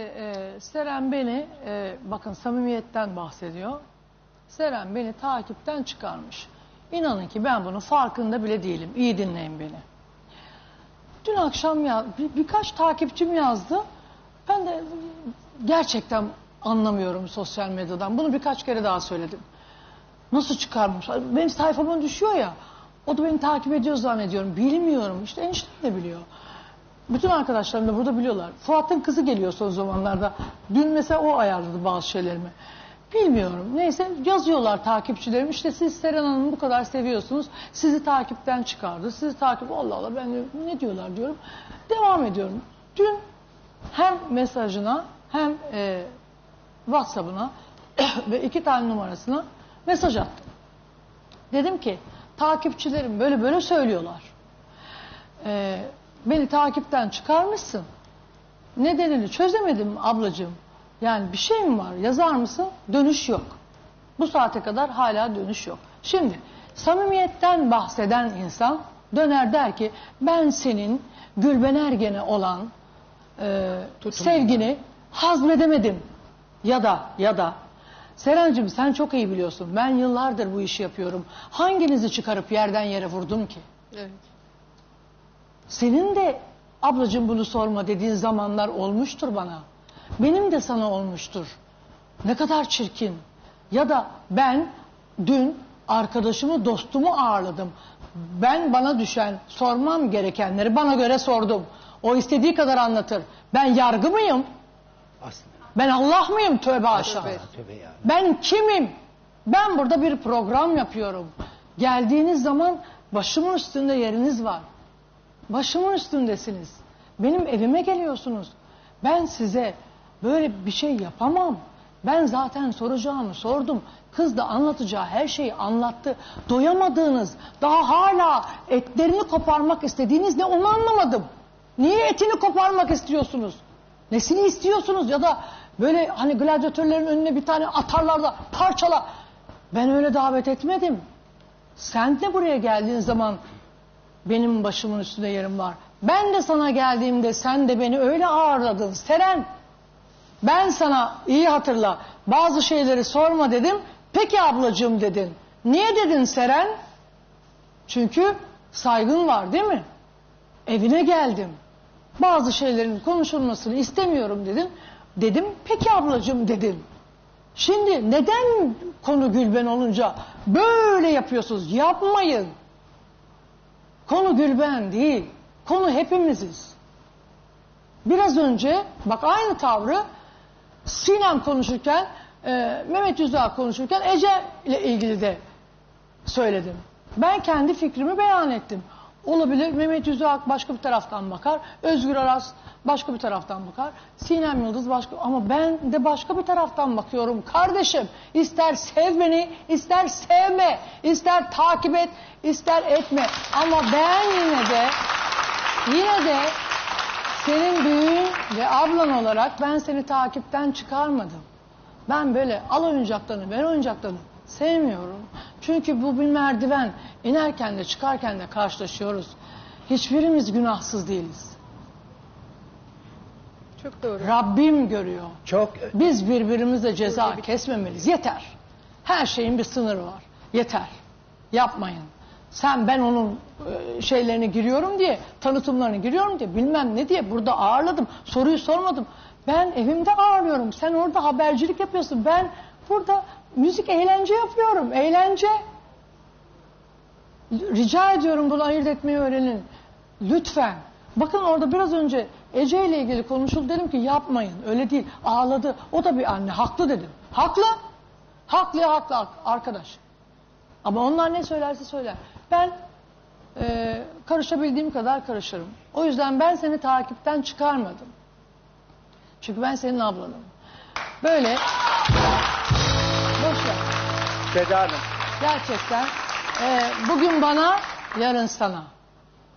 Ee, Seren beni, e, bakın samimiyetten bahsediyor. Seren beni takipten çıkarmış. İnanın ki ben bunun farkında bile değilim. İyi dinleyin beni. Dün akşam ya bir- birkaç takipçim yazdı. Ben de gerçekten anlamıyorum sosyal medyadan. Bunu birkaç kere daha söyledim. Nasıl çıkarmış? Benim sayfama düşüyor ya. O da beni takip ediyor zannediyorum. Bilmiyorum. İşte eniştem de biliyor. Bütün arkadaşlarım da burada biliyorlar. Fuat'ın kızı geliyor son zamanlarda. Dün mesela o ayarladı bazı şeylerimi. Bilmiyorum. Neyse yazıyorlar takipçilerim. İşte siz Seren Hanım'ı bu kadar seviyorsunuz. Sizi takipten çıkardı. Sizi takip... Allah Allah ben ne diyorlar diyorum. Devam ediyorum. Dün hem mesajına hem e, WhatsApp'ına ve iki tane numarasına mesaj attım. Dedim ki takipçilerim böyle böyle söylüyorlar. Ee, beni takipten çıkarmışsın. Nedenini çözemedim ablacığım. Yani bir şey mi var yazar mısın? Dönüş yok. Bu saate kadar hala dönüş yok. Şimdi samimiyetten bahseden insan döner der ki ben senin Gülben Ergen'e olan e, sevgini hazmedemedim. Ya da ya da Serencim sen çok iyi biliyorsun. Ben yıllardır bu işi yapıyorum. Hanginizi çıkarıp yerden yere vurdum ki? Evet. Senin de ablacığım bunu sorma dediğin zamanlar olmuştur bana. Benim de sana olmuştur. Ne kadar çirkin. Ya da ben dün arkadaşımı, dostumu ağırladım. Ben bana düşen, sormam gerekenleri bana göre sordum. O istediği kadar anlatır. Ben yargı mıyım? Aslında. Ben Allah mıyım? Tövbe aşağı. Tövbe. Ya. Ben kimim? Ben burada bir program yapıyorum. Geldiğiniz zaman başımın üstünde yeriniz var. Başımın üstündesiniz. Benim evime geliyorsunuz. Ben size böyle bir şey yapamam. Ben zaten soracağımı sordum. Kız da anlatacağı her şeyi anlattı. Doyamadığınız, daha hala etlerini koparmak istediğiniz ne onu anlamadım. Niye etini koparmak istiyorsunuz? Nesini istiyorsunuz ya da böyle hani gladyatörlerin önüne bir tane atarlar da parçala. Ben öyle davet etmedim. Sen de buraya geldiğin zaman benim başımın üstünde yerim var. Ben de sana geldiğimde sen de beni öyle ağırladın. Seren ben sana iyi hatırla bazı şeyleri sorma dedim. Peki ablacığım dedin. Niye dedin Seren? Çünkü saygın var değil mi? Evine geldim. Bazı şeylerin konuşulmasını istemiyorum dedim. Dedim peki ablacığım dedin. Şimdi neden konu Gülben olunca böyle yapıyorsunuz? Yapmayın. Konu Gülben değil. Konu hepimiziz. Biraz önce bak aynı tavrı Sinem konuşurken, e, Mehmet Yüzağ konuşurken Ece ile ilgili de söyledim. Ben kendi fikrimi beyan ettim. Olabilir Mehmet Yüzağak başka bir taraftan bakar. Özgür Aras başka bir taraftan bakar. Sinem Yıldız başka ama ben de başka bir taraftan bakıyorum. Kardeşim ister sev beni ister sevme ister takip et ister etme. Ama ben yine de yine de senin büyüğün ve ablan olarak ben seni takipten çıkarmadım. Ben böyle al oyuncaklarını, ver oyuncaklarını sevmiyorum. Çünkü bu bir merdiven. İnerken de çıkarken de karşılaşıyoruz. Hiçbirimiz günahsız değiliz. Çok doğru. Rabbim görüyor. Çok Biz birbirimizle ceza kesmemeliyiz. Yeter. Her şeyin bir sınırı var. Yeter. Yapmayın. Sen ben onun e, şeylerini giriyorum diye, tanıtımlarını giriyorum diye, bilmem ne diye burada ağırladım. Soruyu sormadım. Ben evimde ağırlıyorum. Sen orada habercilik yapıyorsun. Ben burada müzik eğlence yapıyorum. Eğlence. Rica ediyorum bunu ayırt etmeyi öğrenin. Lütfen. Bakın orada biraz önce Ece ile ilgili konuşuldu dedim ki yapmayın. Öyle değil. Ağladı. O da bir anne. Haklı dedim. Haklı. Haklı haklı arkadaş. Ama onlar ne söylerse söyler. Ben e, karışabildiğim kadar karışırım. O yüzden ben seni takipten çıkarmadım. Çünkü ben senin ablanım. Böyle. Seda Hanım. Gerçekten e, bugün bana yarın sana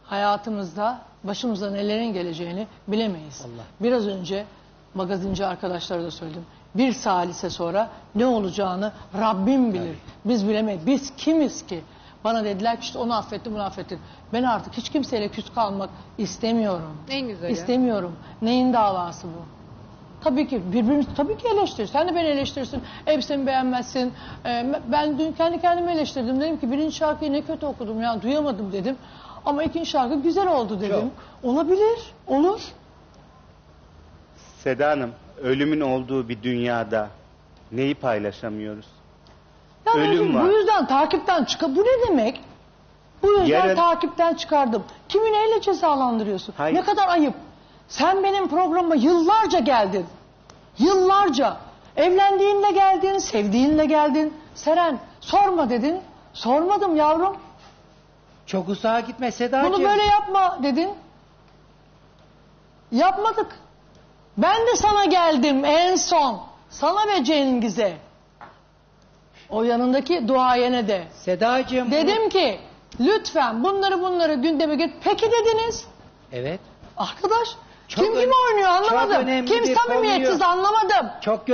hayatımızda başımıza nelerin geleceğini bilemeyiz. Allah. Biraz önce magazinci arkadaşlara da söyledim. Bir salise sonra ne olacağını Rabbim bilir. Biz bilemeyiz. Biz kimiz ki? Bana dediler ki işte onu affettim bunu affettim. Ben artık hiç kimseyle küs kalmak istemiyorum. En güzeli. İstemiyorum. Neyin davası bu? Tabii ki birbirimizi tabii ki eleştirir. Sen de beni eleştirirsin. Elbisemi beğenmezsin. Ee, ben dün kendi kendimi eleştirdim. Dedim ki birinci şarkıyı ne kötü okudum ya duyamadım dedim. Ama ikinci şarkı güzel oldu dedim. Olabilir. Olur. Seda Hanım, ölümün olduğu bir dünyada neyi paylaşamıyoruz? Yani Ölüm bu var. yüzden takipten çıkar. Bu ne demek? Bu yüzden Yarın- takipten çıkardım. Kimi neyle cezalandırıyorsun? Hayır. Ne kadar ayıp. Sen benim programa yıllarca geldin. Yıllarca. Evlendiğinle geldin, sevdiğinle geldin. Seren sorma dedin. Sormadım yavrum. Çok uzağa gitme Sedacığım. Bunu böyle yapma dedin. Yapmadık. Ben de sana geldim en son. Sana ve Cengiz'e. O yanındaki duayene de. Sedacığım. Dedim ki lütfen bunları bunları gündeme get. Peki dediniz. Evet. Arkadaş Çok kim ön- kim oynuyor çok anlamadım. önemli Kim bir samimiyetsiz konuyu- anlamadım. Çok